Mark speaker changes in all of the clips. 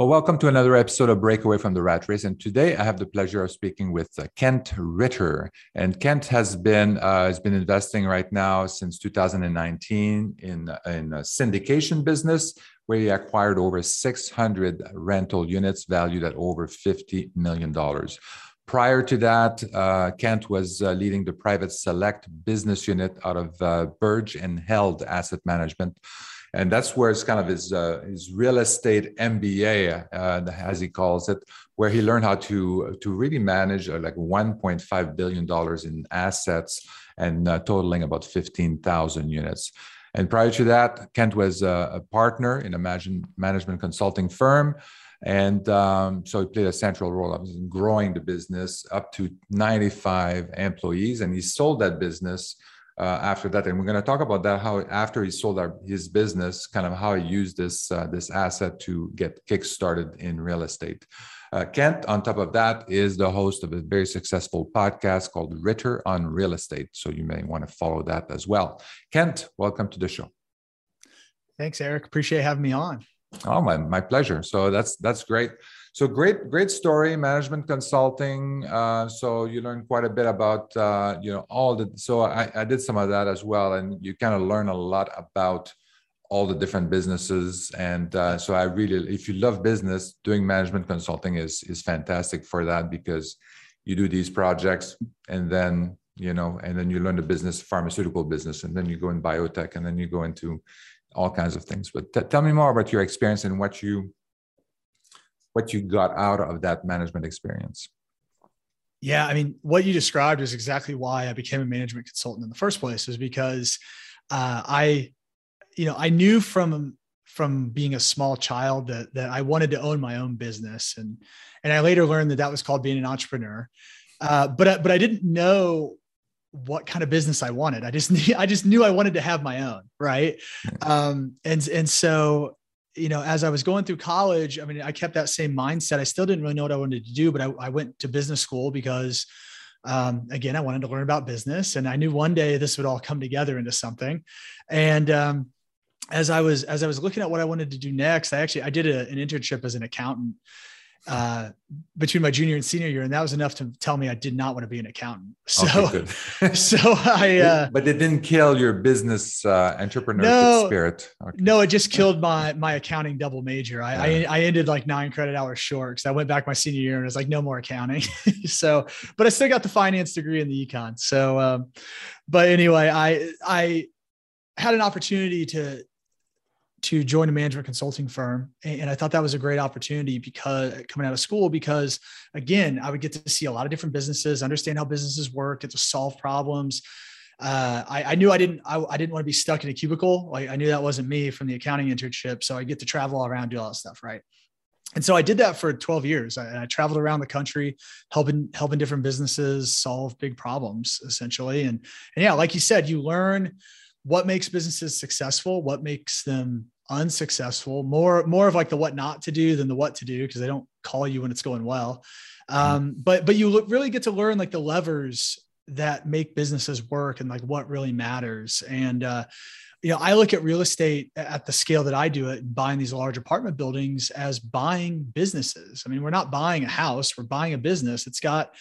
Speaker 1: Well, welcome to another episode of Breakaway from the Rat Race. And today I have the pleasure of speaking with uh, Kent Ritter. And Kent has been uh, has been investing right now since 2019 in in a syndication business where he acquired over 600 rental units valued at over 50 million dollars. Prior to that, uh, Kent was uh, leading the private select business unit out of uh, Birge and Held Asset Management and that's where it's kind of his uh, his real estate MBA, uh, as he calls it, where he learned how to to really manage uh, like 1.5 billion dollars in assets and uh, totaling about 15,000 units. And prior to that, Kent was a, a partner in a management consulting firm. And um, so he played a central role in growing the business up to 95 employees. And he sold that business uh, after that. And we're going to talk about that how after he sold our, his business kind of how he used this uh, this asset to get kick started in real estate. Uh, kent on top of that is the host of a very successful podcast called ritter on real estate. So you may want to follow that as well. Kent welcome to the show.
Speaker 2: Thanks eric. Appreciate having me on.
Speaker 1: Oh my, my pleasure. So that's that's great so great, great story, management consulting. Uh, so you learn quite a bit about, uh, you know, all the, so I, I did some of that as well. And you kind of learn a lot about all the different businesses. And uh, so I really, if you love business, doing management consulting is, is fantastic for that because you do these projects and then, you know, and then you learn the business, pharmaceutical business, and then you go in biotech and then you go into all kinds of things. But t- tell me more about your experience and what you what you got out of that management experience.
Speaker 2: Yeah, I mean, what you described is exactly why I became a management consultant in the first place, is because uh, I, you know, I knew from from being a small child that that I wanted to own my own business, and and I later learned that that was called being an entrepreneur. Uh, but but I didn't know what kind of business I wanted. I just knew, I just knew I wanted to have my own, right? Um, and and so you know, as I was going through college, I mean, I kept that same mindset. I still didn't really know what I wanted to do, but I, I went to business school because, um, again, I wanted to learn about business, and I knew one day this would all come together into something. And um, as I was as I was looking at what I wanted to do next, I actually I did a, an internship as an accountant uh, between my junior and senior year, and that was enough to tell me I did not want to be an accountant. So, okay, so I. Uh,
Speaker 1: but it didn't kill your business uh, entrepreneurship no, spirit.
Speaker 2: Okay. No, it just killed my my accounting double major. I, yeah. I, I ended like nine credit hours short because I went back my senior year and it was like no more accounting. so, but I still got the finance degree in the econ. So, um, but anyway, I I had an opportunity to to join a management consulting firm. And I thought that was a great opportunity because coming out of school, because again, I would get to see a lot of different businesses, understand how businesses work, get to solve problems. Uh, I, I, knew I didn't, I, I, didn't want to be stuck in a cubicle. Like I knew that wasn't me from the accounting internship. So I get to travel around, do all that stuff. Right. And so I did that for 12 years. I, I traveled around the country, helping, helping different businesses solve big problems essentially. And, and yeah, like you said, you learn, what makes businesses successful, what makes them unsuccessful, more more of like the what not to do than the what to do because they don't call you when it's going well. Mm-hmm. Um, but but you look, really get to learn like the levers that make businesses work and like what really matters. And uh, you know, I look at real estate at the scale that I do it, buying these large apartment buildings as buying businesses. I mean, we're not buying a house; we're buying a business. It's got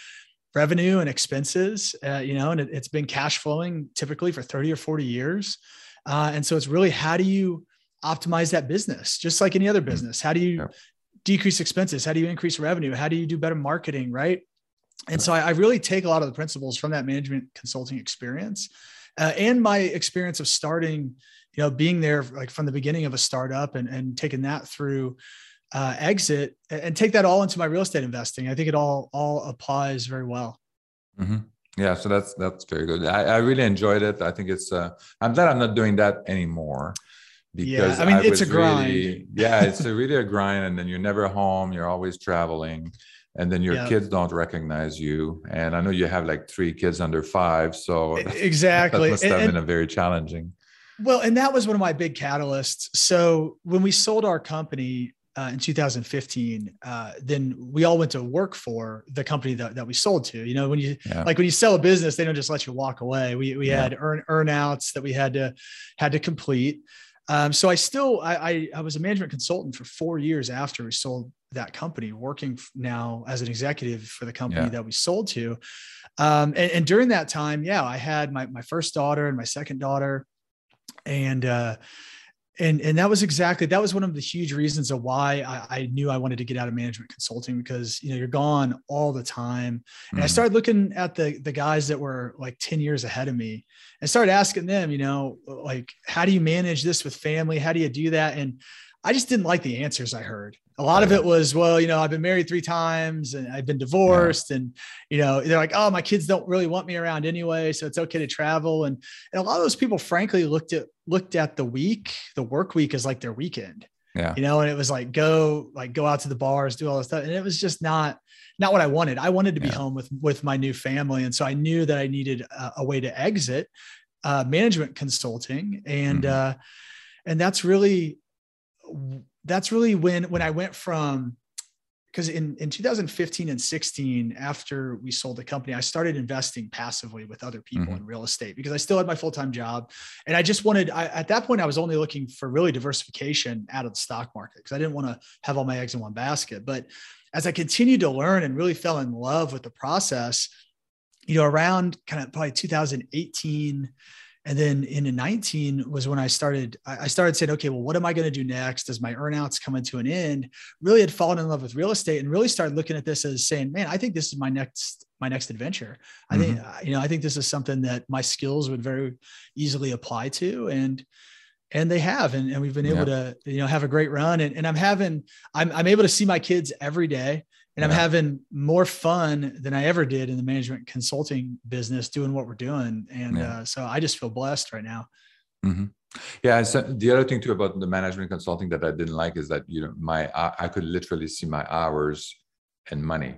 Speaker 2: revenue and expenses, uh, you know, and it, has been cash flowing typically for 30 or 40 years. Uh, and so it's really how do you optimize that business just like any other mm-hmm. business? How do you yeah. decrease expenses? How do you increase revenue? How do you do better marketing? Right. And so I, I really take a lot of the principles from that management consulting experience uh, and my experience of starting, you know, being there like from the beginning of a startup and, and taking that through uh, exit and take that all into my real estate investing. I think it all all applies very well.
Speaker 1: Mm-hmm. Yeah, so that's that's very good. I, I really enjoyed it. I think it's. Uh, I'm glad I'm not doing that anymore.
Speaker 2: Because yeah, I mean, I it's a grind.
Speaker 1: Really, yeah, it's a really a grind, and then you're never home. You're always traveling, and then your kids don't recognize you. And I know you have like three kids under five, so
Speaker 2: exactly,
Speaker 1: that must have and, been a very challenging.
Speaker 2: Well, and that was one of my big catalysts. So when we sold our company, uh, in 2015, uh, then we all went to work for the company that, that we sold to. You know, when you yeah. like when you sell a business, they don't just let you walk away. We we yeah. had earn earnouts that we had to had to complete. Um, so I still I, I, I was a management consultant for four years after we sold that company, working now as an executive for the company yeah. that we sold to. Um, and, and, during that time, yeah, I had my my first daughter and my second daughter, and uh, and and that was exactly that was one of the huge reasons of why I, I, knew I wanted to get out of management consulting because you know you're gone all the time. And mm I started looking at the the guys that were like 10 years ahead of me and started asking them, you know, like how do you manage this with family? How do you do that? And I just didn't like the answers I heard. A lot of it was well you know i've been married three times and i've been divorced yeah. and you know they're like oh my kids don't really want me around anyway so it's okay to travel. And, and a lot of those people frankly looked at looked at the week the work week as like their weekend.
Speaker 1: Yeah.
Speaker 2: You know and it was like go like go out to the bars do all this stuff. And it was just not not what i wanted. I wanted to be yeah. home with with my new family. And so i knew that i needed a, a way to exit uh, management consulting. And mm-hmm. uh and that's really that's really when when I went from because in, in 2015 and 16 after we sold the company i started investing passively with other people mm-hmm. in real estate because i still had my full-time job and i just wanted I, at that point i was only looking for really diversification out of the stock market because i didn't want to have all my eggs in one basket but as i continued to learn and really fell in love with the process you know around kind of probably 2018 and then in 19 was when I started, I started saying, okay, well, what am I going to do next as my earnouts coming to an end? Really had fallen in love with real estate and really started looking at this as saying, man, I think this is my next, my next adventure. I mm-hmm. think, you know, I think this is something that my skills would very easily apply to. And, and they have, and, and we've been able yeah. to, you know, have a great run and, and I'm having, I'm, I'm able to see my kids every day and. I'm having more fun than I ever did in the management consulting business doing what we're doing. And yeah. uh, so I just feel blessed right now.
Speaker 1: Mm-hmm. Yeah. So the other thing too about the management consulting that I didn't like is that, you know, my, I, I could literally see my hours and money.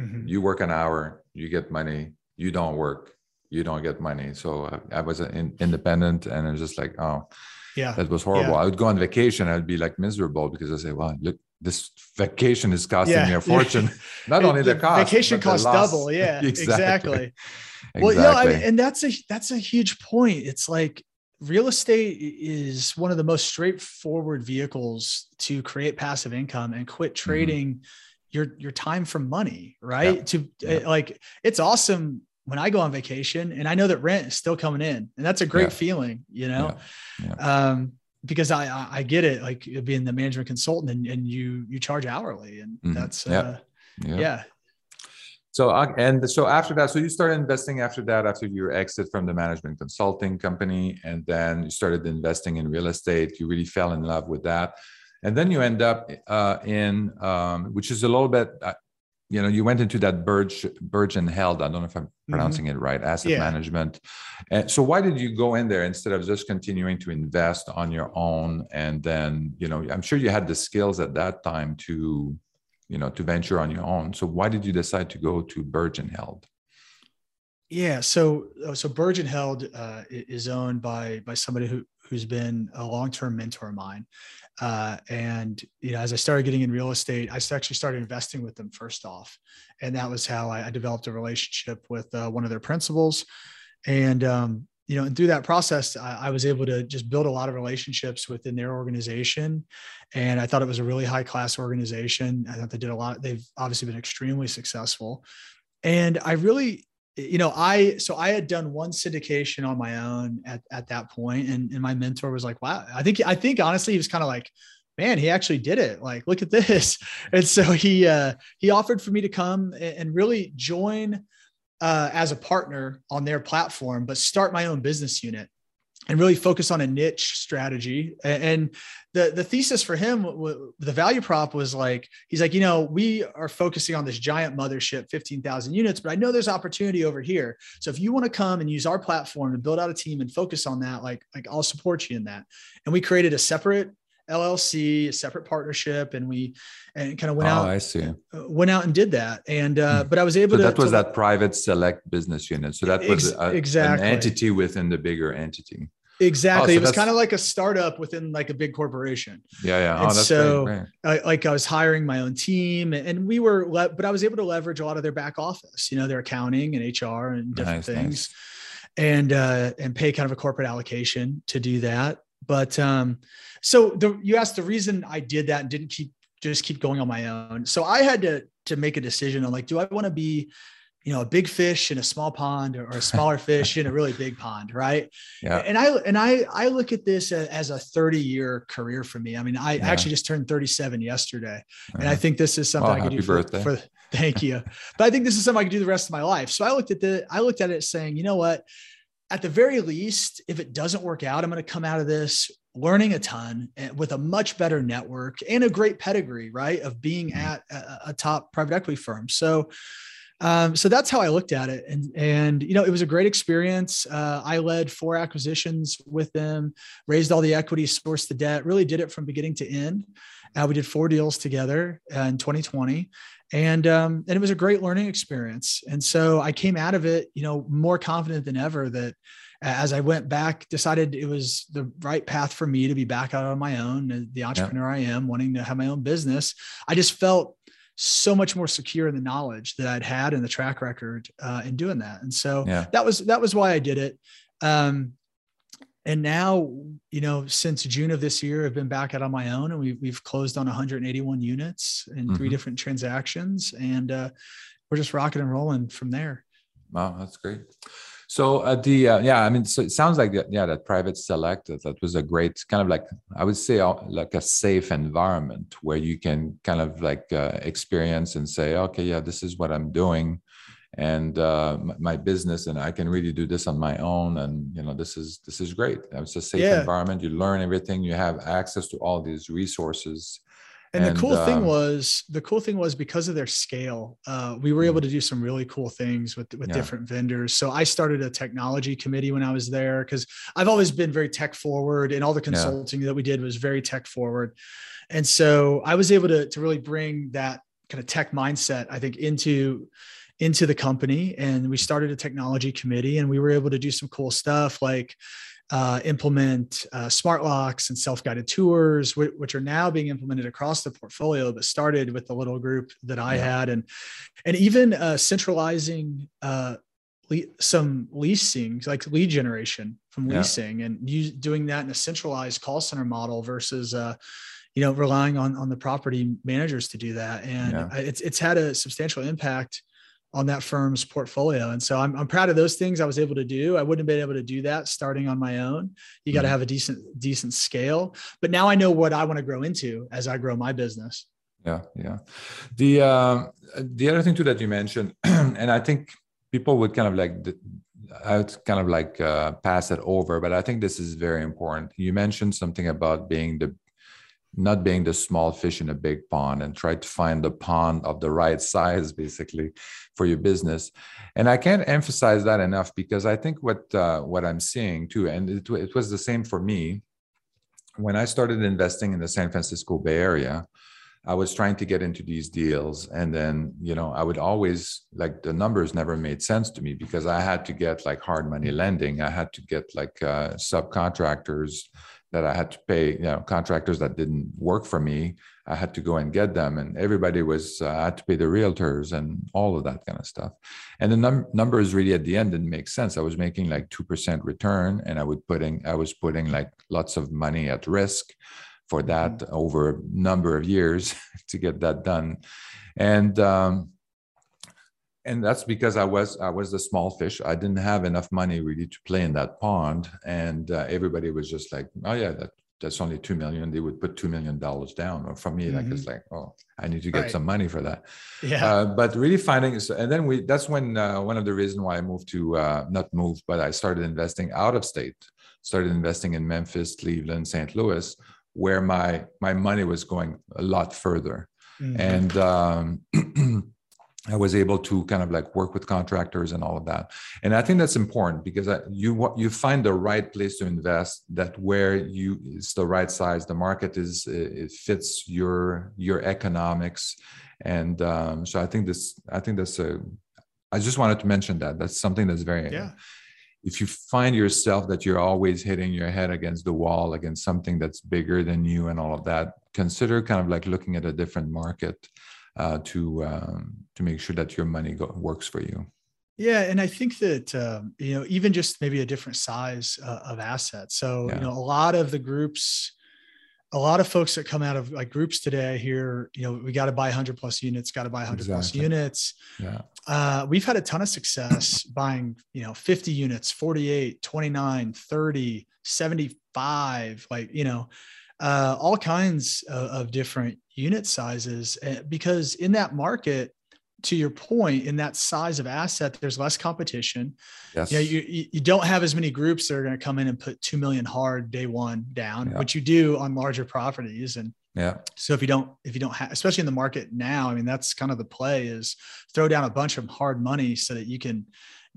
Speaker 1: Mm-hmm. You work an hour, you get money, you don't work, you don't get money. So uh, I was in, independent and I was just like, oh,
Speaker 2: yeah,
Speaker 1: that was horrible. Yeah. I would go on vacation. I'd be like miserable because I say, well, look, this vacation is costing yeah. me a fortune. Not only the, the cost,
Speaker 2: vacation costs double. Yeah, exactly. exactly. Well, you know, I mean, and that's a that's a huge point. It's like real estate is one of the most straightforward vehicles to create passive income and quit mm-hmm. trading mm-hmm. your your time for money. Right? Yeah. To yeah. like, it's awesome when I go on vacation and I know that rent is still coming in, and that's a great feeling. You know. Um, because I I get it like being the management consultant and, and you you charge hourly and mm-hmm. that's uh, yeah. yeah.
Speaker 1: So uh, and so after that, so you started investing after that, after your exit from the management consulting company, and then you started investing in real estate. You really fell in love with that, and then you end up uh, in, um, which is a little bit. Uh, you know, you went into that Birge, Birge and Held. I don't know if I'm mm-hmm. pronouncing mm-hmm. it right. Asset yeah. management. And so, why did you go in there instead of just continuing to invest on your own? And then, you know, I'm sure you had the skills at that time to, you know, to venture on your own. So, why did you decide to go to Birge and Held?
Speaker 2: Yeah, so uh, so Birge and Held uh, is owned by by somebody who who's been a long term mentor of mine, uh, and you know, as I started getting in real estate, I actually started investing with them first off, and that was how I, I developed a relationship with uh, one of their principals. And um, you know, and through that process, I, I, was able to just build a lot of relationships within their organization, and I thought it was a really high class organization. I thought they did a lot. They've obviously been extremely successful, and I really you know, I so I had done one syndication on my own at, at that point, and, and my mentor was like, "Wow, I think I think honestly, he was kind of like, man, he actually did it. Like, look at this." And so he uh, he offered for me to come and really join uh, as a partner on their platform, but start my own business unit and really focus on a niche strategy. And the, the thesis for him, the value prop was like, he's like, you know, we are focusing on this giant mothership, 15,000 units, but I know there's opportunity over here. So if you want to come and use our platform to build out a team and focus on that, like, like I'll support you in that. And we created a separate LLC, a separate partnership, and we and kind of went
Speaker 1: oh,
Speaker 2: out.
Speaker 1: I see.
Speaker 2: Uh, went out and did that, and uh, hmm. but I was able
Speaker 1: so
Speaker 2: to.
Speaker 1: That was
Speaker 2: to,
Speaker 1: that private select business unit. So that was a, exactly an entity within the bigger entity.
Speaker 2: Exactly. Oh, so it was kind of like a startup within like a big corporation.
Speaker 1: Yeah, yeah.
Speaker 2: And oh, so, great, great. I, like, I was hiring my own team, and we were, le- but I was able to leverage a lot of their back office, you know, their accounting and HR and different nice, things, nice. and uh, and pay kind of a corporate allocation to do that. But um, so the you asked the reason I did that and didn't keep just keep going on my own. So I had to to make a decision on like, do I want to be you know a big fish in a small pond or a smaller fish in a really big pond right? Yeah. and i and i i look at this as a 30 year career for me. I mean i yeah. actually just turned 37 yesterday and i think this is something i could do for, for, thank you. But i think this is something i could do the rest of my life. So i looked at the i looked at it saying you know what at the very least if it doesn't work out i'm going to come out of this learning a ton with a much better network and a great pedigree right of being mm-hmm. at a, a top private equity firm so um, so that's how I looked at it. And, and, you know, it was a great experience. Uh, I led four acquisitions with them, raised all the equity, sourced the debt, really did it from beginning to end. Uh, we did four deals together uh, in 2020 and, um, and it was a great learning experience. And so I came out of it, you know, more confident than ever that as I went back, decided it was the right path for me to be back out on my own, the entrepreneur yeah. I am, wanting to have my own business. I just felt so much more secure in the knowledge that I'd had and the track record uh, in doing that. And so yeah. that was that was why I did it. Um, and now, you know, since June of this year, I've been back out on my own, and we've we've closed on 181 units in mm-hmm. three different transactions, and uh, we're just rocking and rolling from there.
Speaker 1: Wow, that's great. So uh, the uh, yeah, I mean, so it sounds like that, yeah, that private select that, that was a great kind of like I would say uh, like a safe environment where you can kind of like uh, experience and say, okay, yeah, this is what I'm doing, and uh, my business, and I can really do this on my own, and you know, this is this is great. It's a safe yeah. environment. You learn everything. You have access to all these resources
Speaker 2: and, and the cool um, thing was the cool thing was because of their scale, uh, we were able mm. to do some really cool things with with yeah. different vendors. So I started a technology committee when I was there because I've always been very tech forward, and all the consulting yeah. that we did was very tech forward. And so I was able to to really bring that kind of tech mindset, I think, into into the company and we started a technology committee and we were able to do some cool stuff like uh, implement uh, smart locks and self-guided tours, which, which, are now being implemented across the portfolio, but started with the little group that I yeah. had, and and even uh, centralizing uh, le- some leasing, like lead generation from leasing, yeah. and use, doing that in a centralized call center model versus. Uh, you know, relying on on the property managers to do that, and yeah. it's it's had a substantial impact on that firm's portfolio. And so I'm, I'm proud of those things I was able to do. I wouldn't have been able to do that starting on my own. You got to mm-hmm. have a decent, decent scale. But now I know what I want to grow into as I grow my business.
Speaker 1: Yeah, yeah. The uh, the other thing too that you mentioned, and I think people would kind of like I would kind of like uh, pass it over, but I think this is very important. You mentioned something about being the not being the small fish in a big pond and try to find the pond of the right size basically for your business. And i can't emphasize that enough because i think what uh, what i'm seeing too and it, it was the same for me. When i started investing in the san francisco bay area i was trying to get into these deals. And then you know i would always like the numbers never made sense to me because i had to get like hard money lending. I had to get like uh, subcontractors that I had to pay, you know, contractors that didn't work for me. I had to go and get them, and everybody was uh, I had to pay the realtors and all of that kind of stuff. And the num- numbers really at the end didn't make sense. I was making like two percent return, and I would putting I was putting like lots of money at risk for that mm-hmm. over a number of years to get that done, and. Um, and that's because I was I was the small fish. I didn't have enough money really to play in that pond, and uh, everybody was just like, "Oh yeah, that that's only two million. They would put two million dollars down." Or for me, mm-hmm. like it's mm-hmm. like, "Oh, I need to get right. some money for that." Yeah. Uh, but really finding, and then we that's when uh, one of the reasons why I moved to uh, not moved, but I started investing out of state. Started investing in Memphis, Cleveland, St. Louis, where my my money was going a lot further, mm-hmm. and. Um, I was able to kind of like work with contractors and all of that. And I think that's important because you you find the right place to invest that where you it's the right size, the market is it fits your your economics, and um, so I think this I think that's a I just wanted to mention that that's something that's very yeah. If you find yourself that you're always hitting your head against the wall against something that's bigger than you and all of that, consider kind of like looking at a different market uh, to um, to make sure that your money go, works for you.
Speaker 2: Yeah, and I think that um, you know even just maybe a different size uh, of assets. So yeah. you know a lot of the groups, a lot of folks that come out of like groups today here, you know, we got to buy 100 plus units, got to buy 100 exactly. plus units.
Speaker 1: Yeah.
Speaker 2: Uh, we've had a ton of success buying, you know, 50 units, 48, 29, 30, 75, like, you know, uh, all kinds of, of different unit sizes eh, because in that market, to your point, in that size of asset, there's less competition.
Speaker 1: Yes.
Speaker 2: You, know, you, you don't have as many groups that are going to come in and put 2 million hard day one down, yeah. which you do on larger properties. And
Speaker 1: yeah.
Speaker 2: So if you don't, if you don't have, especially in the market now, I mean, that's kind of the play is throw down a bunch of hard money so that you can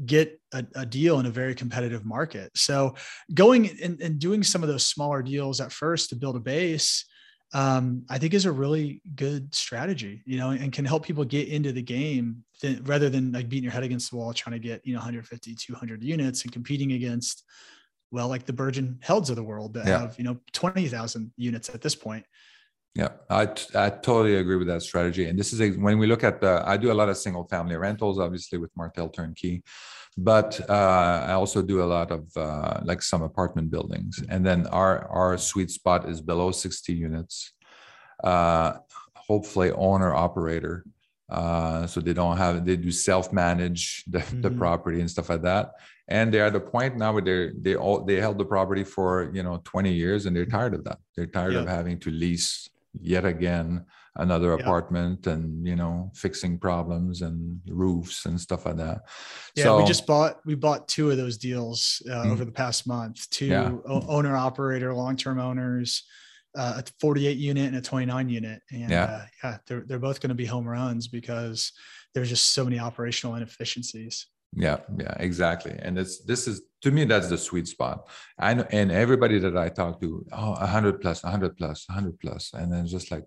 Speaker 2: get a, a deal in a very competitive market. So going and, and doing some of those smaller deals at first to build a base, um, I think is a really good strategy, you know, and can help people get into the game th- rather than like beating your head against the wall, trying to get, you know, 150, 200 units and competing against, well, like the Birge and Helds of the world that yeah. have, you know, 20,000 units at this point.
Speaker 1: Yeah, I, I totally agree with that strategy. And this is a, when we look at the, I do a lot of single family rentals, obviously with Martel Turnkey but uh, I also do a lot of uh, like some apartment buildings. And then our our sweet spot is below 60 units. Uh, hopefully, owner operator. Uh, so they don't have they do self manage the, mm-hmm. the property and stuff like that. And they're at the point now where they they all they held the property for you know 20 years and they're tired of that. They're tired yep. of having to lease yet again another yeah. apartment and you know fixing problems and roofs and stuff like that
Speaker 2: yeah so, we just bought we bought two of those deals uh, mm-hmm. over the past month two yeah. owner operator long-term owners uh, a 48 unit and a 29 unit and yeah, uh, yeah they're, they're both going to be home runs because there's just so many operational inefficiencies
Speaker 1: yeah yeah exactly and it's this is to me that's the sweet spot. I know and everybody that i talk to oh 100 plus 100 plus 100 plus and then just like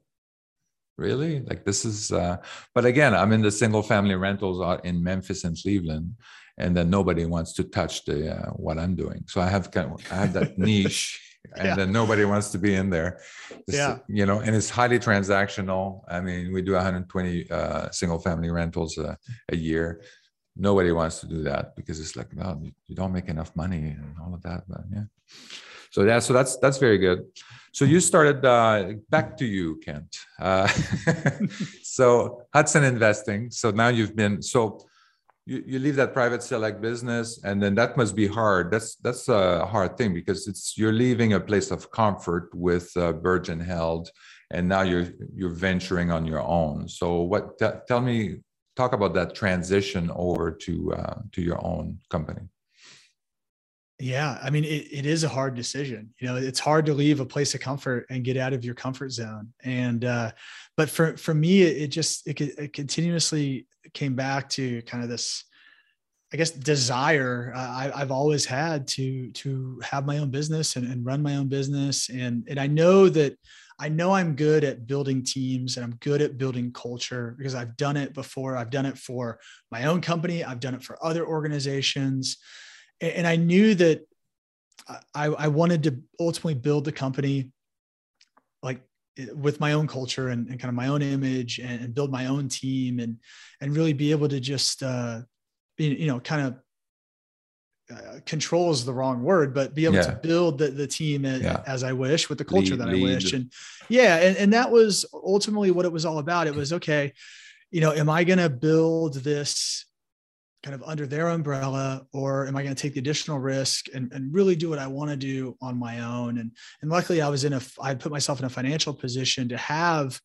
Speaker 1: really? Like this is uh but again i'm in the single family rentals in memphis and cleveland and then nobody wants to touch the uh, what i'm doing. So i have kind of i have that niche and yeah. then nobody wants to be in there.
Speaker 2: Yeah.
Speaker 1: you know and it's highly transactional. I mean we do 120 uh, single family rentals uh, a year nobody wants to do that because it's like no you don't make enough money and all of that but yeah. So yeah so that's that's very good. So you started uh, back to you kent. Uh, so hudson investing so now you've been so you, you leave that private select business and then that must be hard. That's that's a hard thing because it's you're leaving a place of comfort with uh, Birge and Held and now you're you're venturing on your own. So what t- tell me talk about that transition over to uh, to your own company.
Speaker 2: Yeah i mean it, it is a hard decision. You know it's hard to leave a place of comfort and get out of your comfort zone. And uh but for for me it, it just it, it, continuously came back to kind of this i guess desire uh, I, i've always had to to have my own business and, and run my own business. And and i know that I know I'm good at building teams and I'm good at building culture because I've done it before. I've done it for my own company, I've done it for other organizations. And I knew that I, I wanted to ultimately build the company like with my own culture and, and kind of my own image and, and, build my own team and and really be able to just uh, be, you know kind of uh, control is the wrong word, but be able yeah. to build the, the team as, yeah. as I wish with the culture lead, that I lead. wish. And yeah, and, and that was ultimately what it was all about. It was okay, you know, am I going to build this kind of under their umbrella or am I going to take the additional risk and, and really do what I want to do on my own? And, and luckily I was in a, I put myself in a financial position to have,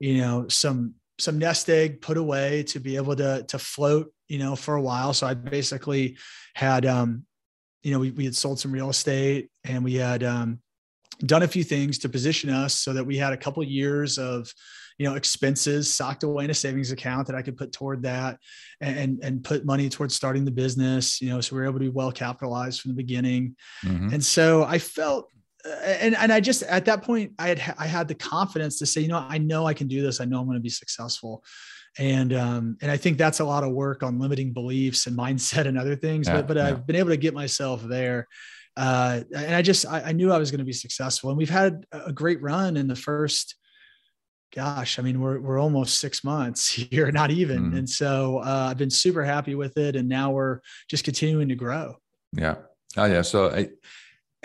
Speaker 2: you know, some, some nest egg put away to be able to, to float, you know, for a while. So I basically had, um, you know, we, we had sold some real estate and we had um, done a few things to position us so that we had a couple of years of, you know, expenses socked away in a savings account that I could put toward that and, and put money towards starting the business, you know, so we were able to be well capitalized from the beginning. Mm-hmm. And so I felt and and I just at that point I had I had the confidence to say, you know, I know I can do this. I know I'm going to be successful and um, and I think that's a lot of work on limiting beliefs and mindset and other things. Yeah, but but yeah. I've been able to get myself there, uh, and I just I, I knew I was going to be successful. And we've had a great run in the first gosh, I mean, we're we're almost six months here, not even. Mm-hmm. And so uh, I've been super happy with it, and now we're just continuing to grow.
Speaker 1: Yeah. Oh yeah. So I,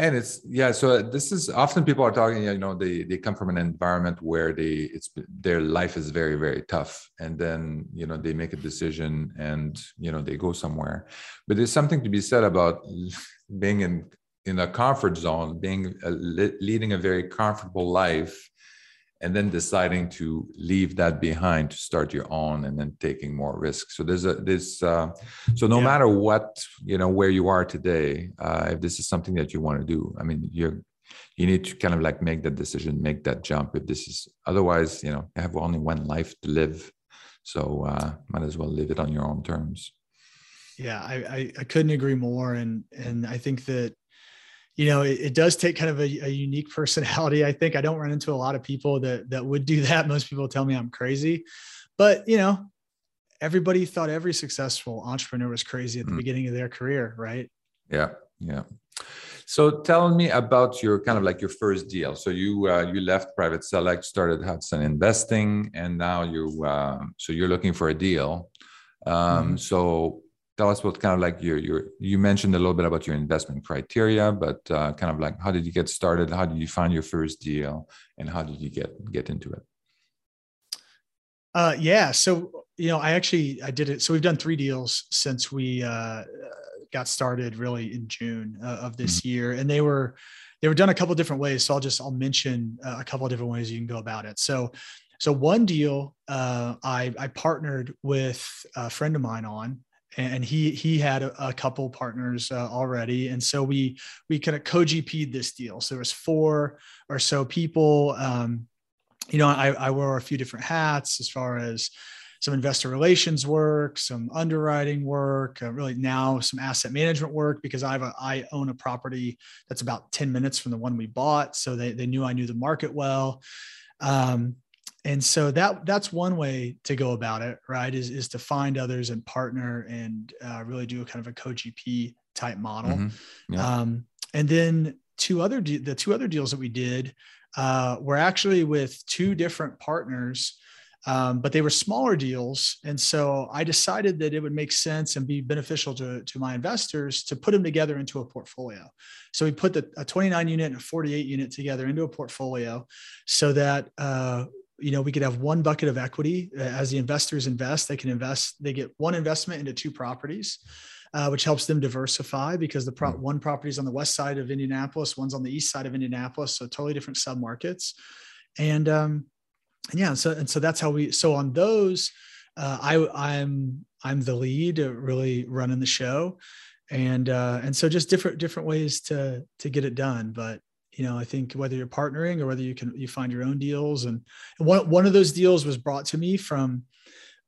Speaker 1: and it's yeah. So this is often people are talking. You know, they they come from an environment where they it's their life is very very tough, and then you know they make a decision and you know they go somewhere. But there's something to be said about being in in a comfort zone, being a, leading a very comfortable life and then deciding to leave that behind to start your own and then taking more risks. So there's a this uh, so no yeah. matter what you know where you are today uh, if this is something that you want to do i mean you're you need to kind of like make that decision make that jump. If this is otherwise you know you have only one life to live so uh, might as well live it on your own terms.
Speaker 2: Yeah I, I i couldn't agree more. And and i think that you know, it, it, does take kind of a, a, unique personality. I think I don't run into a lot of people that that would do that. Most people tell me I'm crazy, but you know, everybody thought every successful entrepreneur was crazy at the mm. beginning of their career, right?
Speaker 1: Yeah, yeah. So tell me about your kind of like your first deal. So you uh, you left Private Select, started Hudson Investing, and now you uh, so you're looking for a deal. Um, mm-hmm. So tell us what kind of like your your you mentioned a little bit about your investment criteria but uh, kind of like how did you get started? How did you find your first deal? And how did you get get into it?
Speaker 2: Uh, yeah. So you know i actually i did it. So we've done three deals since we uh, got started really in june uh, of this mm-hmm. year. And they were they were done a couple different ways. So i'll just i'll mention uh, a couple of different ways you can go about it. So so one deal uh, I, I partnered with a friend of mine on and he he had a, a couple partners uh, already. And so we we kind of co-gp'd this deal. So there was four or so people. Um, you know I, I wore a few different hats as far as some investor relations work some underwriting work uh, really now some asset management work because i have a, i own a property that's about 10 minutes from the one we bought. So they, they knew i knew the market well. Um, and so that that's one way to go about it right is, is to find others and partner and uh, really do a kind of a co-gp type model mm-hmm. yeah. um, and then two other de- the two other deals that we did uh, were actually with two different partners um, but they were smaller deals and so i decided that it would make sense and be beneficial to, to my investors to put them together into a portfolio so we put the, a 29 unit and a 48 unit together into a portfolio so that uh, you know we could have one bucket of equity uh, as the investors invest they can invest they get one investment into two properties uh, which helps them diversify because the pro- hmm. one property is on the west side of indianapolis one's on the east side of indianapolis so totally different submarkets and um and yeah so and so that's how we so on those uh, i i'm i'm the lead really running the show and uh and so just different different ways to to get it done but you know i think whether you're partnering or whether you can you find your own deals and, one, one of those deals was brought to me from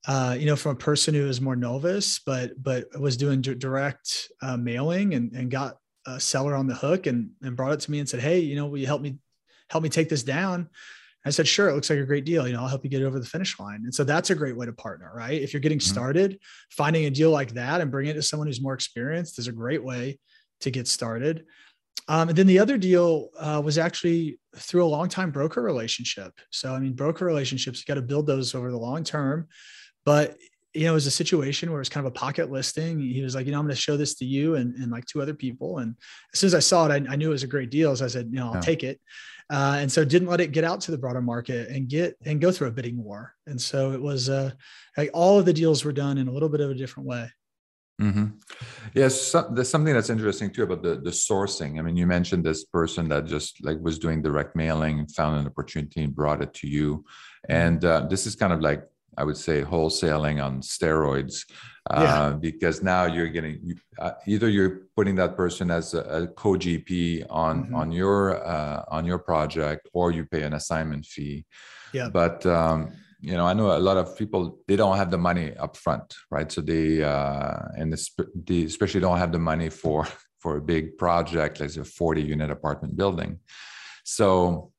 Speaker 2: uh, you know from a person who is more novice but but was doing d- direct uh, mailing and, and got a seller on the hook and, and brought it to me and said hey you know will you help me help me take this down I said, sure, it looks like a great deal. You know, I'll help you get over the finish line. And so that's a great way to partner, right? If you're getting mm-hmm. started, finding a deal like that and bringing it to someone who's more experienced is a great way to get started. Um, and then the other deal uh, was actually through a long time broker relationship. So, I mean, broker relationships, you got to build those over the long term. But, you know, it was a situation where it's kind of a pocket listing. He was like, you know, I'm going to show this to you and, and like two other people. And as soon as I saw it, I, I knew it was a great deal. So I said, you know, I'll yeah. take it. Uh, and so didn't let it get out to the broader market and get and go through a bidding war. And so it was uh, like all of the deals were done in a little bit of a different way.
Speaker 1: Mm-hmm. Yes, so, there's something that's interesting too about the the sourcing. I mean, you mentioned this person that just like was doing direct mailing, found an opportunity, and brought it to you, mm-hmm. and uh, this is kind of like I would say wholesaling on steroids, uh, yeah. because now you're getting uh, either you're putting that person as a, a co GP on mm-hmm. on your uh, on your project, or you pay an assignment fee. Yeah, but um, you know, I know a lot of people they don't have the money up front, right? So they uh, and they especially don't have the money for for a big project like a 40 unit apartment building. So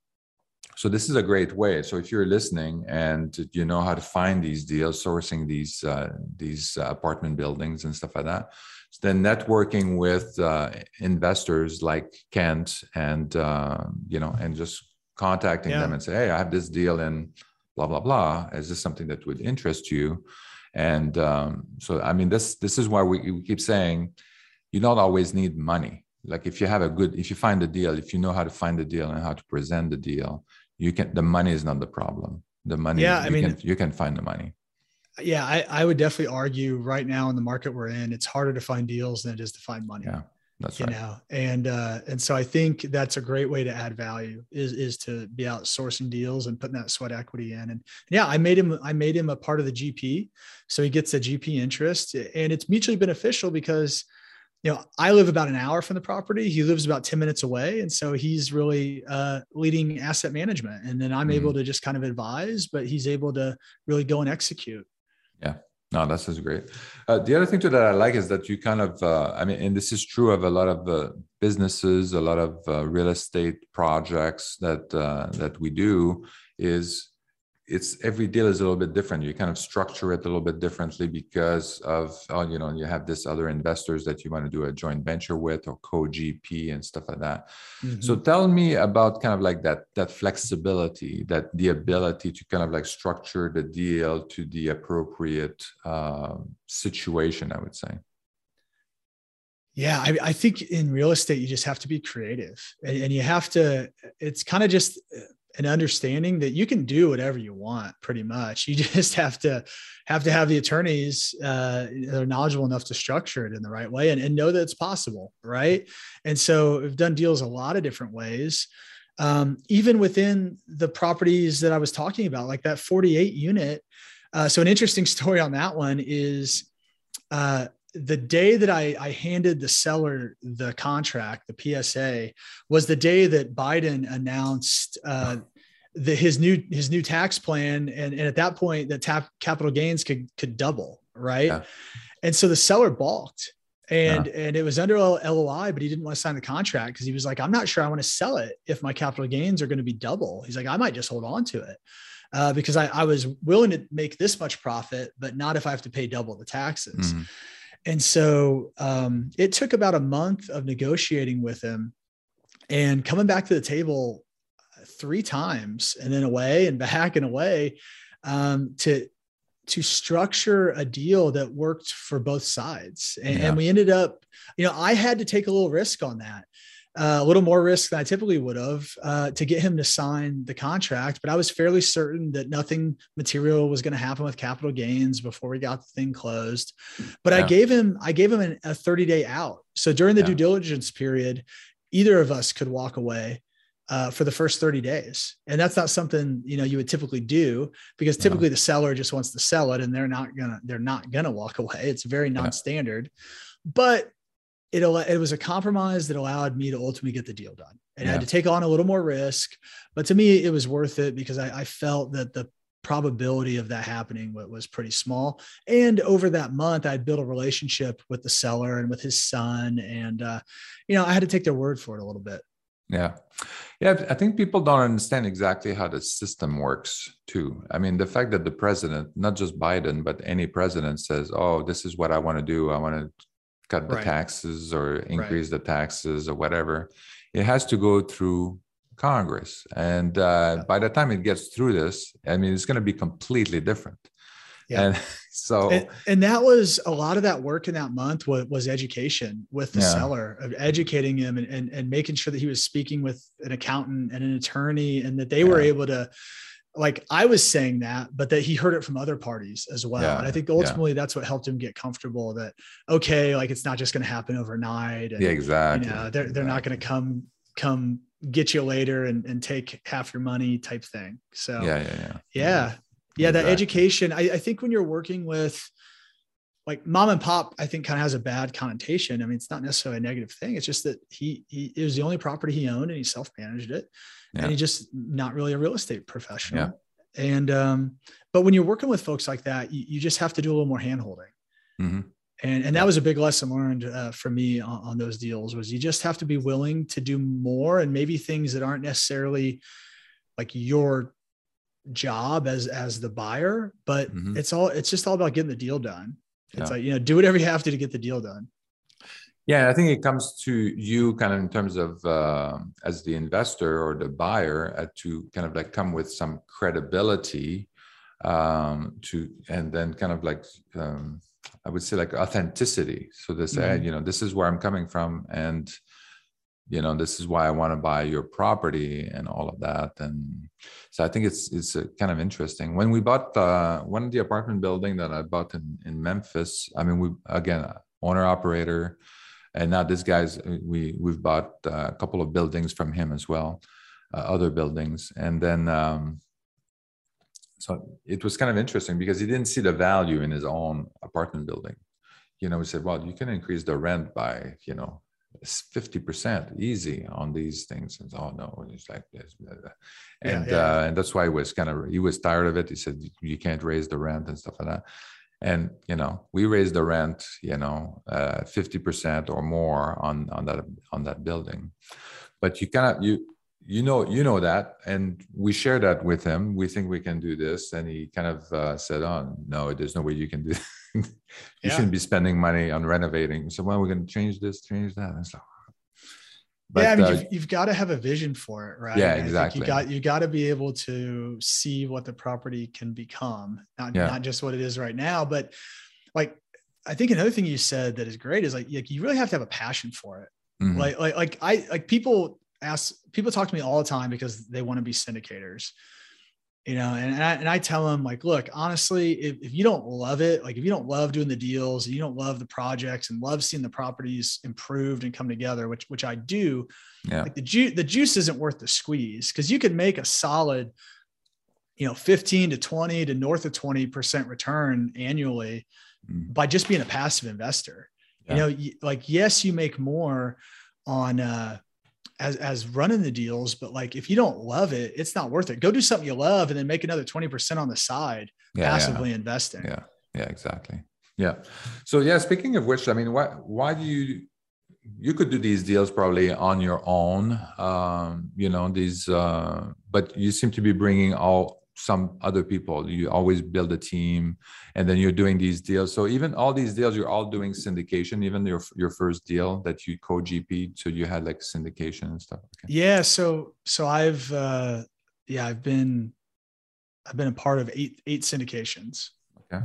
Speaker 1: so this is a great way. So if you're listening and you know how to find these deals, sourcing these uh, these uh, apartment buildings and stuff like that, so then networking with uh, investors like Kent and uh, you know and just contacting yeah. them and say, hey, I have this deal in blah blah blah is this something that would interest you? And um, so i mean this this is why we, we keep saying you don't always need money. Like if you have a good if you find a deal if you know how to find the deal and how to present the deal you can the money is not the problem. The money yeah i mean can, you can find the money.
Speaker 2: Yeah I, I would definitely argue right now in the market we're in it's harder to find deals than it is to find money.
Speaker 1: Yeah that's
Speaker 2: you
Speaker 1: right.
Speaker 2: know and uh and so i think that's a great way to add value is is to be out sourcing deals and putting that sweat equity in. And yeah i made him i made him a part of the gp so he gets a gp interest and it's mutually beneficial because you know i live about an hour from the property. He lives about 10 minutes away and so he's really uh, leading asset management. And then i'm mm-hmm. able to just kind of advise but he's able to really go and execute.
Speaker 1: Yeah no, that's is great. Uh, the other thing too that I like is that you kind of, uh, I mean, and this is true of a lot of uh, businesses, a lot of uh, real estate projects that uh, that we do, is it's every deal is a little bit different. You kind of structure it a little bit differently because of oh, you know you have this other investors that you want to do a joint venture with or co-GP and stuff like that. Mm-hmm. So tell me about kind of like that that flexibility, that the ability to kind of like structure the deal to the appropriate uh, situation. I would say.
Speaker 2: Yeah, I, I, think in real estate you just have to be creative, and, and you have to. It's kind of just an understanding that you can do whatever you want pretty much. You just have to have to have the attorneys uh, that are knowledgeable enough to structure it in the right way and, and know that it's possible right? And so we've done deals a lot of different ways. Um, even within the properties that i was talking about like that 48 unit uh, so an interesting story on that one is uh, the day that I, I, handed the seller the contract, the PSA, was the day that Biden announced uh, the, his new his new tax plan, and, and at that point, the tap capital gains could could double, right? Yeah. And so the seller balked, and yeah. and it was under LOI, but he didn't want to sign the contract because he was like, I'm not sure I want to sell it if my capital gains are going to be double. He's like, I might just hold on to it. Uh, because I, I was willing to make this much profit, but not if I have to pay double the taxes. Mm-hmm. And so um, it took about a month of negotiating with him and coming back to the table three times and then away and back and away um, to to structure a deal that worked for both sides. And, yeah. and, we ended up, you know, I had to take a little risk on that uh, a little more risk than I typically would have uh, to get him to sign the contract. But I was fairly certain that nothing material was going to happen with capital gains before we got the thing closed. But yeah. I gave him I gave him an, a 30 day out. So during the yeah. due diligence period, either of us could walk away. Uh, for the first 30 days. And that's not something, you know, you would typically do because typically the seller just wants to sell it and they're not gonna, they're not gonna walk away. It's very non-standard. But it, it was a compromise that allowed me to ultimately get the deal done. And yeah. I had to take on a little more risk, but to me, it was worth it because I, I felt that the probability of that happening was pretty small. And over that month, I built a relationship with the seller and with his son. And, uh, you know, I had to take their word for it a little bit.
Speaker 1: Yeah. Yeah. I think people don't understand exactly how the system works, too. I mean, the fact that the president, not just Biden, but any president says, oh, this is what I want to do. I want to cut the right. taxes or increase right. the taxes or whatever. It has to go through Congress. And uh, yeah. by the time it gets through this, I mean, it's going to be completely different. Yeah. And so,
Speaker 2: and, and, that was a lot of that work in that month was, was education with the yeah. seller of educating him and, and, and making sure that he was speaking with an accountant and an attorney and that they yeah. were able to like I was saying that, but that he heard it from other parties as well. Yeah, and I think ultimately yeah. that's what helped him get comfortable that, okay, like it's not just going to happen overnight. And,
Speaker 1: yeah, exactly.
Speaker 2: You know, they're, they're not going to come, come get you later and, and take half your money type thing. So
Speaker 1: yeah, yeah, yeah.
Speaker 2: Yeah. Yeah. That education. I, I think when you're working with like mom and pop, I think kind of has a bad connotation. I mean, it's not necessarily a negative thing. It's just that he, he, it was the only property he owned and he self-managed it yeah. and he's just not really a real estate professional. Yeah. And um, but when you're working with folks like that, you, you just have to do a little more handholding. Mm-hmm. And and that was a big lesson learned uh, for me on, on those deals was you just have to be willing to do more and maybe things that aren't necessarily like your job as as the buyer, but mm-hmm. it's all it's just all about getting the deal done. It's yeah. like you know do whatever you have to to get the deal done.
Speaker 1: Yeah, I think it comes to you kind of in terms of uh, as the investor or the buyer uh, to kind of like come with some credibility um, to and then kind of like um, I would say like authenticity. So they say, mm-hmm. you know, this is where I'm coming from, and you know, this is why I want to buy your property and all of that. And so I think it's it's kind of interesting. When we bought uh, one of the apartment building that I bought in in Memphis, I mean, we again owner operator and now this guy's we we've bought uh, a couple of buildings from him as well uh, other buildings and then um, so it was kind of interesting because he didn't see the value in his own apartment building you know he said well you can increase the rent by you know 50% easy on these things. And oh no it's like this and yeah, yeah. Uh, and that's why he was kind of he was tired of it. He said you can't raise the rent and stuff like that. And you know we raised the rent you know uh, 50% or more on on that on that building. But you cannot you you know you know that and we share that with him we think we can do this and he kind of uh, said oh no there's no way you can do you yeah. shouldn't be spending money on renovating so when we're going to change this change that and so
Speaker 2: but, yeah, I mean, uh, you've, you've, got to have a vision for it, right?
Speaker 1: Yeah, exactly.
Speaker 2: You got you got to be able to see what the property can become, not yeah. not just what it is right now, but like I think another thing you said that is great is like, like you really have to have a passion for it. Mm-hmm. Like like like I like people ask people talk to me all the time because they want to be syndicators you know and, and I, and I tell them like look honestly if, if you don't love it like if you don't love doing the deals and you don't love the projects and love seeing the properties improved and come together which which i do yeah. like the juice the juice isn't worth the squeeze because you could make a solid you know 15 to 20 to north of 20 percent return annually mm. by just being a passive investor yeah. you know like yes you make more on uh as as running the deals but like if you don't love it it's not worth it. Go do something you love and then make another 20% on the side yeah, passively
Speaker 1: yeah.
Speaker 2: investing.
Speaker 1: Yeah. Yeah exactly. Yeah. So yeah speaking of which i mean why why do you you could do these deals probably on your own um you know these uh but you seem to be bringing all some other people. You always build a team and then you're doing these deals. So even all these deals you're all doing syndication even your your first deal that you co-gp so you had like syndication and stuff.
Speaker 2: Okay. yeah so so i've uh yeah i've been i've been a part of eight eight syndications.
Speaker 1: Okay.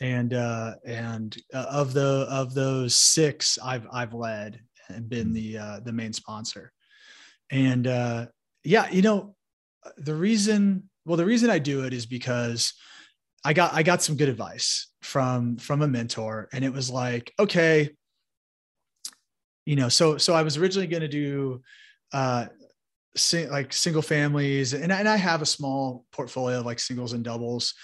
Speaker 2: And uh and uh, of the of those six i've i've led and been the uh the main sponsor. And uh yeah you know the reason well, the reason I do it is because I got I got some good advice from from a mentor, and it was like, okay, you know, so so I was originally going to do uh, sing, like single families, and and I have a small portfolio of like singles and doubles,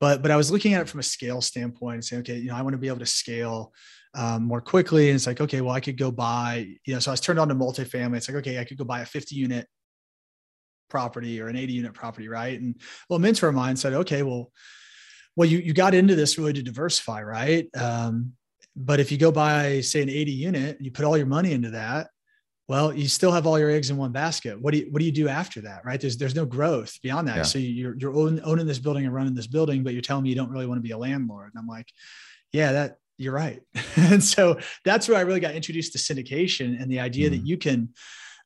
Speaker 2: but but I was looking at it from a scale standpoint and saying, okay, you know, I want to be able to scale um, more quickly. And it's like, okay, well, I could go buy, you know, so I was turned on to multifamily. It's like, okay, I could go buy a 50 unit property or an 80 unit property, right? And well, mentor of mine said, okay, well, well, you you got into this really to diversify, right? Um, but if you go buy, say, an 80 unit you put all your money into that, well, you still have all your eggs in one basket. What do you what do you do after that, right? There's there's no growth beyond that. Yeah. So you're you're owning this building and running this building, but you're telling me you don't really want to be a landlord. And I'm like, yeah, that you're right. and so that's where I really got introduced to syndication and the idea mm. that you can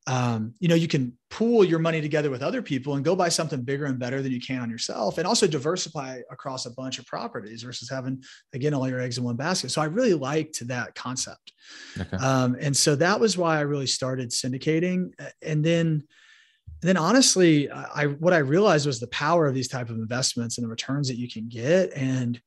Speaker 2: um, you know, you can pool your money together with other people and go buy something bigger and better than you can on yourself, and also diversify across a bunch of properties versus having again all your eggs in one basket. So I really liked that concept, okay. um, and so that was why I really started syndicating. And then, and then honestly, I what I realized was the power of these type of investments and the returns that you can get, and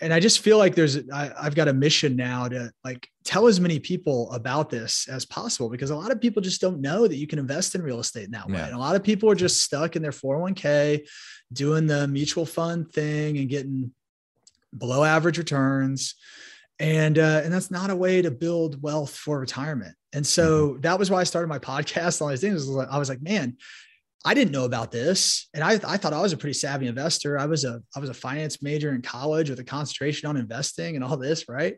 Speaker 2: and I just feel like there's I, I've got a mission now to like tell as many people about this as possible because a lot of people just don't know that you can invest in real estate in that way. And a lot of people are just stuck in their 401k doing the mutual fund thing and getting below average returns. And uh, and that's not a way to build wealth for retirement. And so mm-hmm. that was why I started my podcast. All these things. I was like, man, I didn't know about this. And I, I thought I was a pretty savvy investor. I was a, I was a finance major in college with a concentration on investing and all this. Right.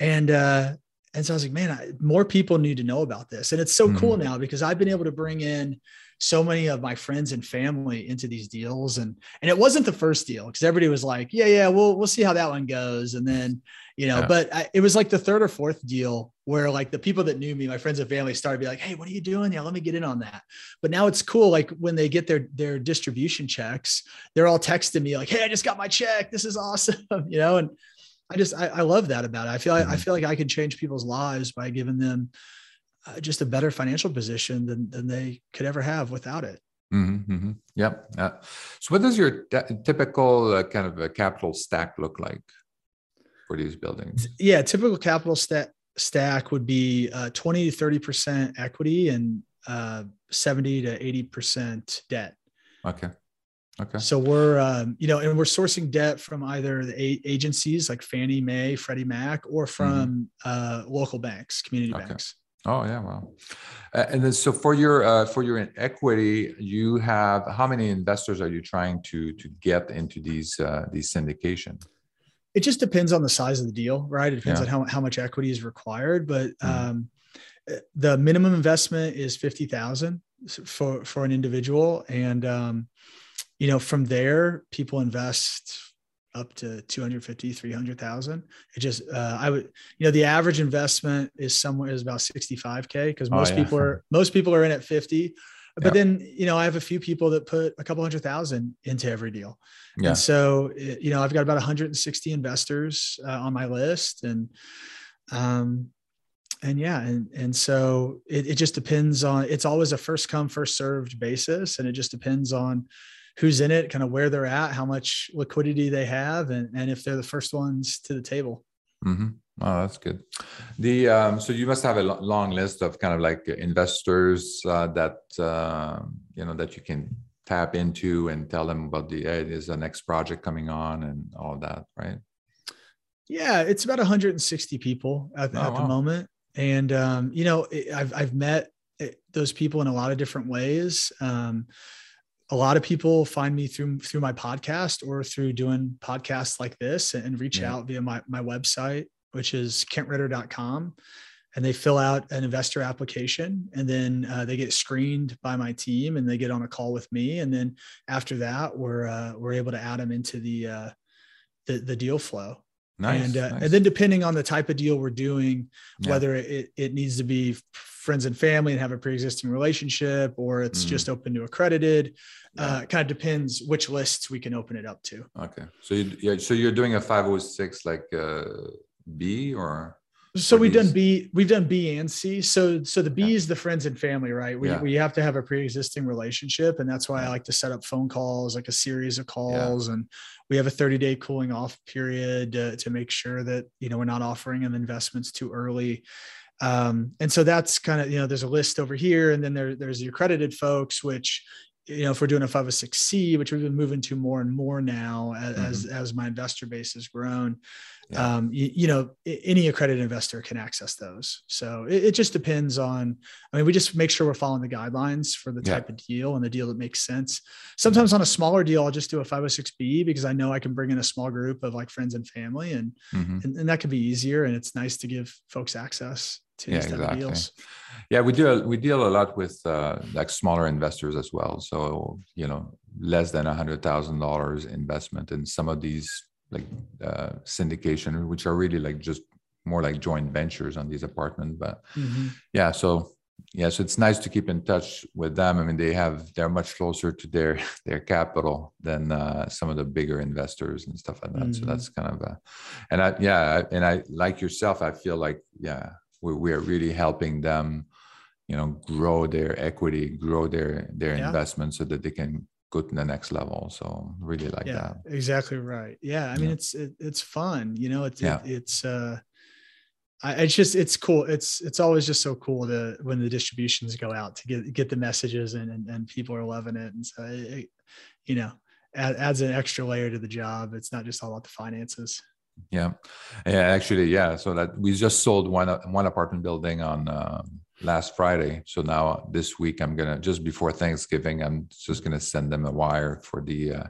Speaker 2: And, uh, and so I was like, man, I, more people need to know about this. And it's so mm-hmm. cool now because I've been able to bring in so many of my friends and family into these deals. And and it wasn't the first deal because everybody was like, yeah, yeah, we'll we'll see how that one goes. And then, you know, yeah. but I, it was like the third or fourth deal where like the people that knew me, my friends and family started to be like, hey, what are you doing? Yeah, let me get in on that. But now it's cool. Like when they get their their distribution checks, they're all texting me like, hey, I just got my check. This is awesome. you know, and I just I, I love that about it. I feel mm-hmm. I feel like I can change people's lives by giving them uh, just a better financial position than than they could ever have without it.
Speaker 1: Mm-hmm, mm-hmm. Yep. Uh, so, what does your t- typical uh, kind of a capital stack look like for these buildings?
Speaker 2: Yeah, typical capital stack stack would be uh, 20 to 30 percent equity and uh, 70 to 80 percent debt.
Speaker 1: Okay. Okay.
Speaker 2: So we're, um, you know, and we're sourcing debt from either the a- agencies like Fannie Mae, Freddie Mac, or from mm-hmm. uh, local banks, community okay. banks.
Speaker 1: Oh yeah, wow. Uh, and then so for your uh, for your equity, you have how many investors are you trying to to get into these uh, these syndication?
Speaker 2: It just depends on the size of the deal, right? It depends yeah. on how how much equity is required, but mm-hmm. um, the minimum investment is fifty thousand for for an individual, and um, you know, from there, people invest up to 250, 300,000. It just, uh, I would, you know, the average investment is somewhere is about 65K because most oh, yeah. people are, most people are in at 50. But yep. then, you know, I have a few people that put a couple hundred thousand into every deal. Yeah. And so, you know, I've got about 160 investors uh, on my list and, um, and yeah, and and so it, it just depends on. It's always a first come first served basis, and it just depends on who's in it, kind of where they're at, how much liquidity they have, and, and if they're the first ones to the table.
Speaker 1: Mm-hmm. Oh, that's good. The um, so you must have a long list of kind of like investors uh, that uh, you know that you can tap into and tell them about the hey, there's a next project coming on and all that, right?
Speaker 2: Yeah, it's about 160 people at, oh, at wow. the moment, and um, you know I've I've met eh, those people in a lot of different ways. Um, a lot of people find me through through my podcast or through doing podcasts like this and reach yeah. out via my, my website which is kentritter.com and they fill out an investor application and then uh, they get screened by my team and they get on a call with me. And then after that we're uh, we're able to add them into the uh, the, the deal flow Nice, and uh, nice. and then depending on the type of deal we're doing, yeah. whether it, it needs to be friends and family and have a pre-existing relationship, or it's mm. just open to accredited, yeah. uh, kind of depends which lists we can open it up to.
Speaker 1: Okay, so you yeah, so you're doing a 506 like uh, B or
Speaker 2: so we've done B, we've done B and C. So so the B yeah. is the friends and family, right? We yeah. we have to have a pre-existing relationship, and that's why I like to set up phone calls, like a series of calls, yeah. and we have a 30 day cooling off period to, to make sure that you know we're not offering them investments too early. Um, and so that's kind of you know there's a list over here, and then there there's the accredited folks, which you know if we're doing a 506c which we've been moving to more and more now as mm-hmm. as, as my investor base has grown yeah. um, you, you, know any accredited investor can access those so it, it, just depends on i mean we just make sure we're following the guidelines for the type yeah. of deal and the deal that makes sense sometimes on a smaller deal i'll just do a 506b because i know i can bring in a small group of like friends and family and mm-hmm. and, and that can be easier and it's nice to give folks access to yeah, exactly.
Speaker 1: Yeah, we do we deal a lot with uh, like smaller investors as well. So you know, less than a hundred thousand dollars investment in some of these like uh, syndication, which are really like just more like joint ventures on these apartments. But mm-hmm. yeah, so yeah, so it's nice to keep in touch with them. I mean, they have they're much closer to their their capital than uh, some of the bigger investors and stuff like that. Mm-hmm. So that's kind of a, and I yeah, and I like yourself. I feel like yeah, we, we are really helping them you know grow their equity grow their their yeah. investment so that they can go to the next level so really like
Speaker 2: yeah,
Speaker 1: that
Speaker 2: exactly right yeah i mean yeah. it's it, it's fun you know it's yeah. It, it's uh I, it's just it's cool it's it's always just so cool to when the distributions go out to get get the messages and and, and people are loving it and so it, you know adds an extra layer to the job it's not just all about the finances
Speaker 1: yeah, yeah, actually, yeah. So that we just sold one one apartment building on uh, last Friday. So now this week, I'm gonna just before Thanksgiving, I'm just gonna send them a wire for the uh,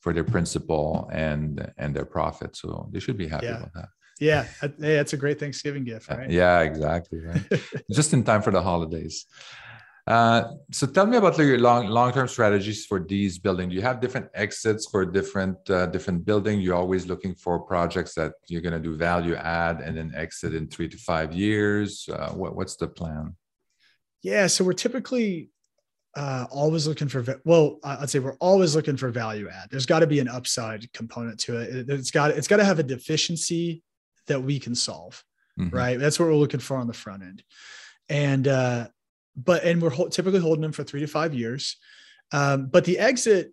Speaker 1: for their principal and and their profit. So they should be happy yeah. about that.
Speaker 2: Yeah, hey, that's a great Thanksgiving gift, right?
Speaker 1: Yeah, exactly. Right. Just in time for the holidays. Uh, so tell me about your long long term strategies for these buildings. Do you have different exits for different uh, different building? You're always looking for projects that you're going to do value add and then exit in three to five years. Uh, what, what's the plan?
Speaker 2: Yeah, so we're typically uh, always looking for well i'd say we're always looking for value add there's got to be an upside component to it it's got it's got to have a deficiency that we can solve mm-hmm. right that's what we're looking for on the front end and uh, but and we're typically holding them for three to five years. Um, but the exit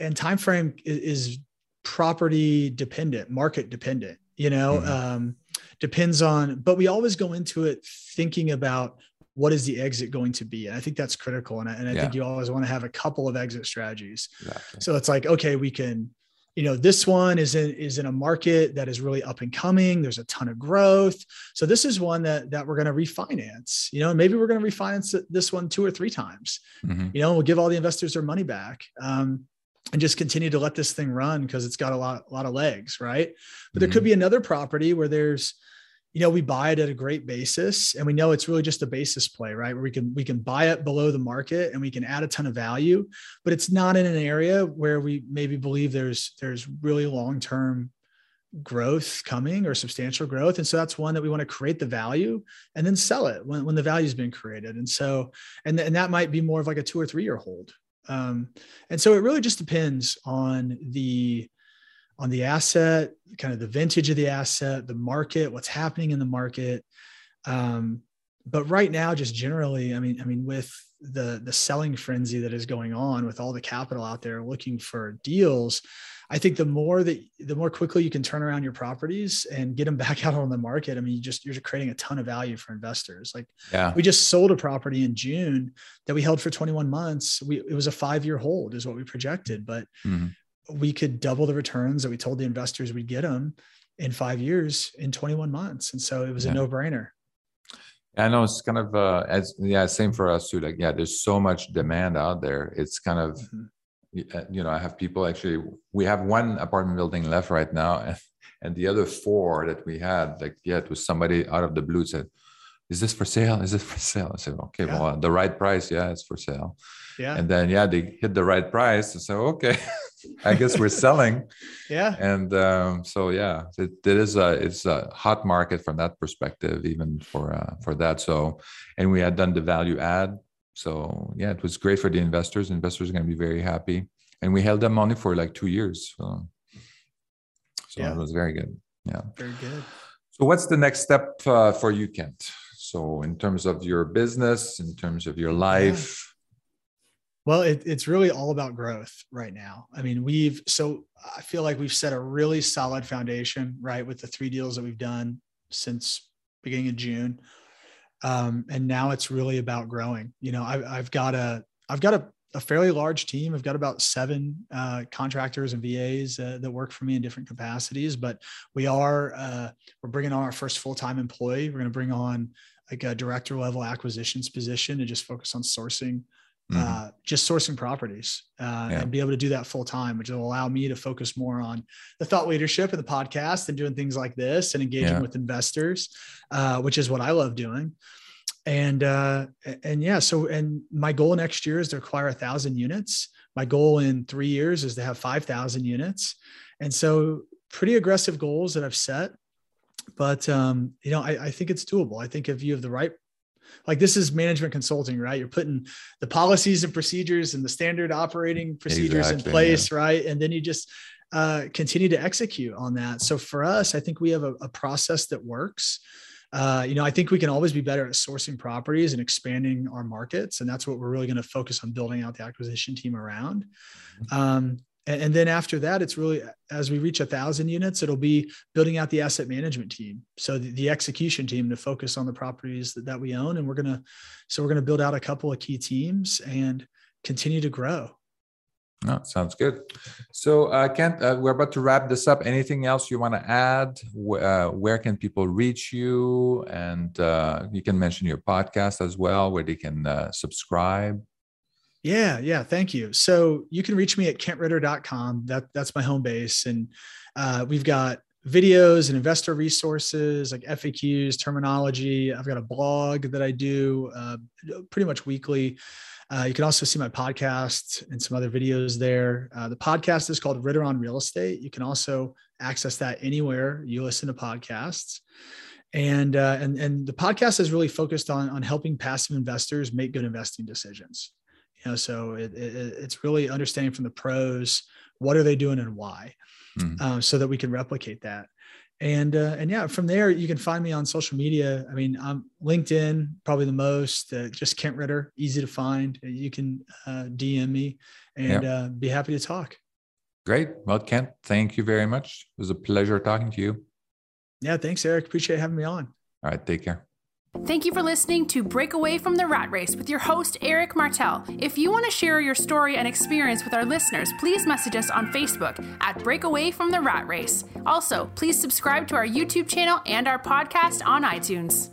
Speaker 2: and time frame is, is, property dependent, market dependent. You know, mm-hmm. um, depends on. But we always go into it thinking about what is the exit going to be, and I think that's critical. And I, and I yeah. think you always want to have a couple of exit strategies. Exactly. So it's like, okay, we can you know this one is in is in a market that is really up and coming there's a ton of growth so this is one that that we're going to refinance you know maybe we're going to refinance this one two or three times mm-hmm. you know we'll give all the investors their money back um, and just continue to let this thing run because it's got a lot a lot of legs right but mm-hmm. there could mm-hmm. be another property where there's you know, we buy it at a great basis and we know it's really just a basis play, right? Where we can we can buy it below the market and we can add a ton of value, but it's not in an area where we maybe believe there's there's really long-term growth coming or substantial growth. And so that's one that we want to create the value and then sell it when, when the value's been created. And so, and, and that might be more of like a two or three year hold. Um, and so it really just depends on the on the asset, kind of the vintage of the asset, the market, what's happening in the market. Um, but right now, just generally, I mean, I mean, with the the selling frenzy that is going on, with all the capital out there looking for deals, I think the more that the more quickly you can turn around your properties and get them back out on the market. I mean, you just you're creating a ton of value for investors. Like yeah. we just sold a property in June that we held for 21 months. We it was a five year hold is what we projected, but mm-hmm we could double the returns that we told the investors we'd get them in five years in 21 months. And so it was yeah. a no brainer.
Speaker 1: I know it's kind of uh, as yeah, same for us too. Like yeah, there's so much demand out there. It's kind of mm-hmm. Uh, you know I have people actually. We have one apartment building left right now, and, and the other four that we had like yeah, it was somebody out of the blue said, "Is this for sale? Is this for sale?" I said, "Okay, yeah. well, the right price, yeah, it's for sale." Yeah. And then yeah, they hit the right price. So okay. I guess we're selling.
Speaker 2: yeah.
Speaker 1: And um, so yeah, it, it is a it's a hot market from that perspective, even for uh, for that. So, and we had done the value add. So yeah, it was great for the investors. Investors are going to be very happy, and we held that money for like two years. So, so yeah. it was very good. Yeah.
Speaker 2: Very good.
Speaker 1: So what's the next step uh, for you, Kent? So in terms of your business, in terms of your life.
Speaker 2: Well, it, it's really all about growth right now. I mean, we've so I feel like we've set a really solid foundation, right, with the three deals that we've done since beginning of June, um, and now it's really about growing. You know, I, have got a I've got a, a, fairly large team. I've got about seven uh, contractors and VAs uh, that work for me in different capacities. But we are uh, we're bringing on our first full time employee. We're going to bring on like a director level acquisitions position to just focus on sourcing mm-hmm. uh, just sourcing properties uh, yeah. and be able to do that full time, which will allow me to focus more on the thought leadership and the podcast and doing things like this and engaging yeah. with investors, uh, which is what I love doing. And uh, and yeah, so and my goal next year is to acquire a thousand units. My goal in three years is to have five thousand units, and so pretty aggressive goals that I've set but um, you know I, I, think it's doable i think if you have the right like this is management consulting, right? You're putting the policies and procedures and the standard operating procedures exactly, in place, yeah. right? And then you just uh, continue to execute on that. So for us, I think we have a, a process that works. Uh, you know, I think we can always be better at sourcing properties and expanding our markets, and that's what we're really going to focus on building out the acquisition team around. Mm-hmm. Um, and, and then after that, it's really as we reach a thousand units, it'll be building out the asset management team. So the, the execution team to focus on the properties that, that we own. And we're gonna so we're gonna build out a couple of key teams and continue to grow.
Speaker 1: Oh, sounds good. So, uh, Kent, uh, we're about to wrap this up. Anything else you want to add? Uh, where can people reach you? And uh, you can mention your podcast as well, where they can uh, subscribe.
Speaker 2: Yeah, yeah. Thank you. So you can reach me at kentritter.com. That that's my home base. And uh, we've got videos and investor resources like FAQs, terminology. I've got a blog that I do uh, pretty much weekly. Uh, you can also see my podcast and some other videos there. Uh, the podcast is called Ritter on Real Estate. You can also access that anywhere you listen to podcasts. And uh, and and the podcast is really focused on on helping passive investors make good investing decisions. You know, so it, it, it's really understanding from the pros what are they doing and why, mm. so that we can replicate that. And uh, and yeah from there you can find me on social media. I mean i'm linkedin probably the most uh, just kent ritter easy to find. You can uh, dm me and uh, be happy to talk.
Speaker 1: Great. Well kent thank you very much. It was a pleasure talking to you.
Speaker 2: Yeah thanks eric. Appreciate having me on.
Speaker 1: All right take care
Speaker 3: Thank you for listening to Break Away from the Rat Race with your host, Eric Martel. If you want to share your story and experience with our listeners, please message us on Facebook at Break Away from the Rat Race. Also, please subscribe to our YouTube channel and our podcast on iTunes.